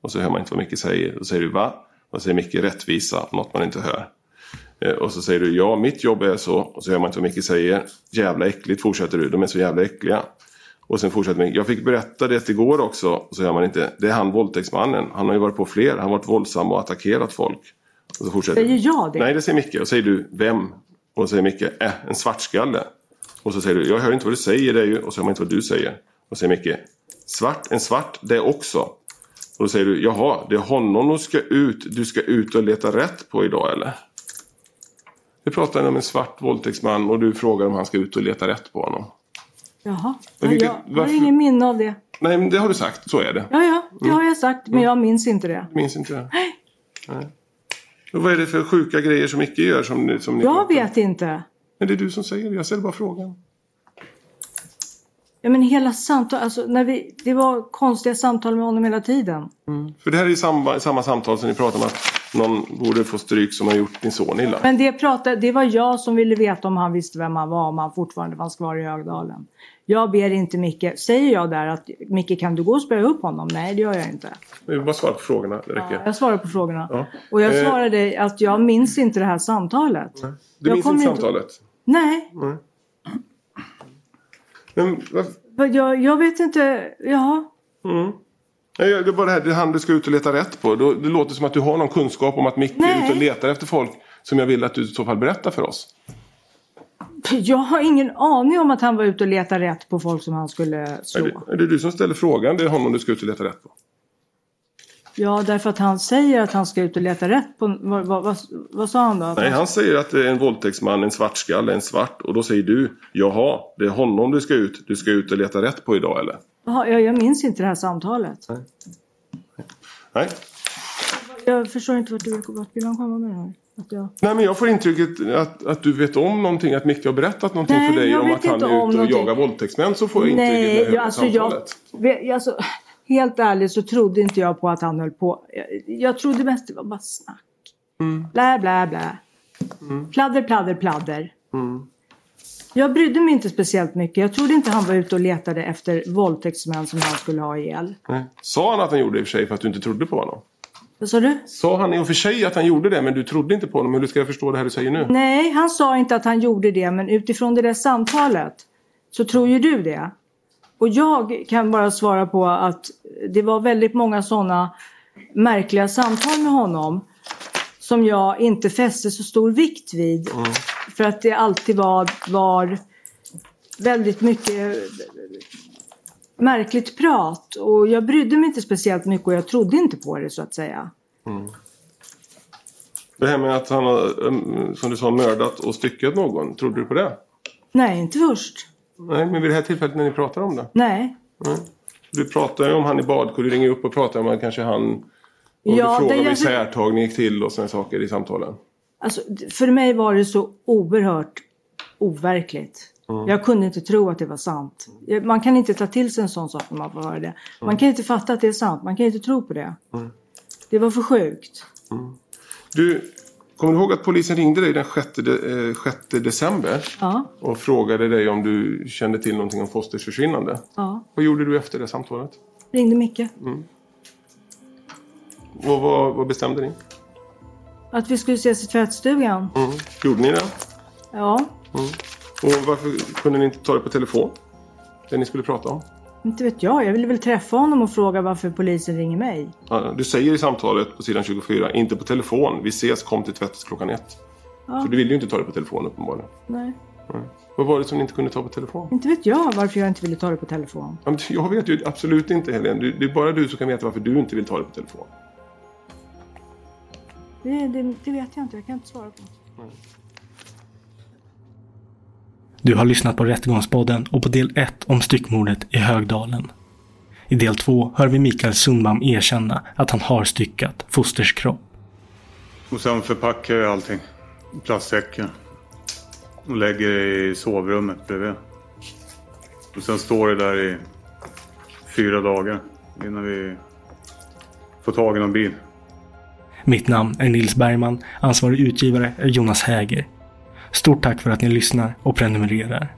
G: Och så hör man inte vad Micke säger. Då säger du, va? Och så säger Micke rättvisa, något man inte hör. Eh, Och så säger du, ja mitt jobb är så. Och så hör man inte vad Micke säger. Jävla äckligt fortsätter du, de är så jävla äckliga. Och sen fortsätter Micke, jag fick berätta det igår också. Och så hör man inte, det är han våldtäktsmannen. Han har ju varit på fler, han har varit våldsam och attackerat folk. Och så fortsätter
K: Säger jag det?
G: Nej, det säger Micke. Och säger du, vem? Och så säger Micke, äh, en svartskalle. Och så säger du, jag hör inte vad du säger det är ju. Och så hör man inte vad du säger. Och så säger Micke, svart, en svart, det också. Och då säger du, jaha, det är honom du ska ut, du ska ut och leta rätt på idag eller? Vi pratar om en svart våldtäktsman och du frågar om han ska ut och leta rätt på honom.
K: Jaha.
G: Men
K: Ja,
G: vilket-
K: jag har ingen minne av det.
G: Nej, men det har du sagt, så är det.
K: Ja, ja, det har jag sagt, men jag minns inte det.
G: Minns inte det? Nej. Och vad är det för sjuka grejer som Micke gör som, ni- som ni
K: Jag
G: pratar
K: vet inte.
G: Men det är du som säger det, jag ställer bara frågan.
K: Ja, men hela samtal, alltså när vi, det var konstiga samtal med honom hela tiden.
G: För det här är ju samma, samma samtal som ni pratar om att någon borde få stryk som har gjort din son illa.
K: Men det, pratade, det var jag som ville veta om han visste vem han var, om han fortfarande fanns kvar i Högdalen. Jag ber inte Micke, säger jag där att Micke kan du gå och spöa upp honom? Nej det gör jag inte.
G: Vill bara svara på frågorna, det räcker.
K: Jag svarar på frågorna.
G: Ja.
K: Och jag
G: Eh,
K: svarade att jag minns inte det här samtalet.
G: Du
K: jag
G: minns inte
K: inte-
G: samtalet?
K: Nej,
G: Nej. Men,
K: jag, jag vet inte, jaha.
G: mm. Nej, Det är bara det här, det är han du ska ut och leta rätt på. Det låter som att du har någon kunskap om att Micke är
K: Nej.
G: ute och letar efter folk som jag vill att du i så fall berättar för oss.
K: Jag har ingen aning om att han var ute och letade rätt på folk som han skulle
G: Är
K: slå.
G: det, är det du som ställer frågan? Det är honom du ska ut och leta rätt på.
K: Ja, därför att han säger att han ska ut och leta rätt på... Vad, vad, vad, vad sa han då?
G: Nej, han säger att det är en våldtäktsman, en svartskalle, en svart. Och då säger du, jaha, det är honom du ska ut. Du ska ut och leta rätt på idag eller?
K: Jaha, jag, jag minns inte det här samtalet.
G: Nej.
K: Jag förstår inte vart du vart vill han komma med det här. Att jag...
G: Nej men jag får intrycket att, att du vet om någonting, att Micke har berättat någonting
K: Nej,
G: för dig
K: jag
G: om att han är ute och
K: någonting.
G: jagar våldtäktsmän så får jag intrycket jag
K: Nej,
G: hör
K: jag, alltså, jag,
G: samtalet.
K: vet- alltså, helt ärligt så trodde inte jag på att han höll på. Jag, jag trodde mest det var bara snack.
G: Mm.
K: Blä, blä, blä. Pladder, pladder, pladder.
G: Mm.
K: Jag brydde mig inte speciellt mycket. Jag trodde inte han var ute och letade efter våldtäktsmän som han skulle ha ihjäl.
G: Nej. Sa han att han gjorde det i och för sig för att du inte trodde på honom?
K: Vad sa du?
G: Sa han i och för sig att han gjorde det men du trodde inte på honom? Hur ska jag förstå det här du säger nu?
K: Nej, han sa inte att han gjorde det, men utifrån det där samtalet så tror ju du det. Och jag kan bara svara på att det var väldigt många sådana märkliga samtal med honom som jag inte fäste så stor vikt vid. För att det alltid var, var väldigt mycket märkligt prat. Och jag brydde mig inte speciellt mycket och jag trodde inte på det så att säga.
G: Mm. Det här med att han har, um, som du sa, mördat och styckat någon. Trodde du på det?
K: Nej, inte först.
G: Nej, men vid det här tillfället när ni pratar om det?
K: Nej.
G: Nej. Du pratar ju om han i badkar, du ringer upp och pratar om att kanske han... Och
K: Ja,
G: du frågar om
K: alltså-
G: isärtagning gick till och sådana saker i samtalen.
K: Alltså, för mig var det så oerhört overkligt.
G: Mm.
K: Jag kunde inte tro att det var sant. Man kan inte ta till sig en sån sak när man får höra det. Man kan inte fatta att det är sant. Man kan inte tro på det.
G: Mm.
K: Det var för sjukt.
G: Du, kommer du ihåg att polisen ringde dig den 6, de, eh, 6 december?
K: Ja,
G: Och frågade dig om du kände till någonting om Fosters försvinnande.
K: ja.
G: Vad gjorde du efter det samtalet?
K: Ringde Micke.
G: Och vad, vad bestämde ni?
K: Att vi skulle ses i tvättstugan.
G: Mm. Gjorde ni det?
K: Ja,
G: Mm. Och varför kunde ni inte ta det på telefon? Det ni skulle prata om?
K: inte vet jag. Jag ville väl träffa honom och fråga varför polisen ringer mig.
G: Ja, Du säger i samtalet på sidan 24, inte på telefon. Vi ses, kom till tvättet klockan ett.
K: Ja.
G: Så du ville ju inte ta det på telefon uppenbarligen.
K: Nej,
G: Nej. Vad var det som ni inte kunde ta på telefon?
K: inte vet jag varför jag inte ville ta det på telefon.
G: Ja, Jag vet ju absolut inte Helene. Det är bara du som kan veta varför du inte vill ta det på telefon.
K: Det, det, det vet jag inte. Jag kan inte svara på.
D: Du har lyssnat på Rättegångspodden och på del 1 om styckmordet i Högdalen. I del 2 hör vi Mikael Sundbaum erkänna att han har styckat Fosters kropp.
L: Och sen förpackar jag allting. plastsäcken och lägger det i sovrummet bredvid. Och sen står det där i fyra dagar innan vi får tag i någon bil.
D: Mitt namn är Nils Bergman, ansvarig utgivare är Jonas Häger. Stort tack för att ni lyssnar och prenumererar.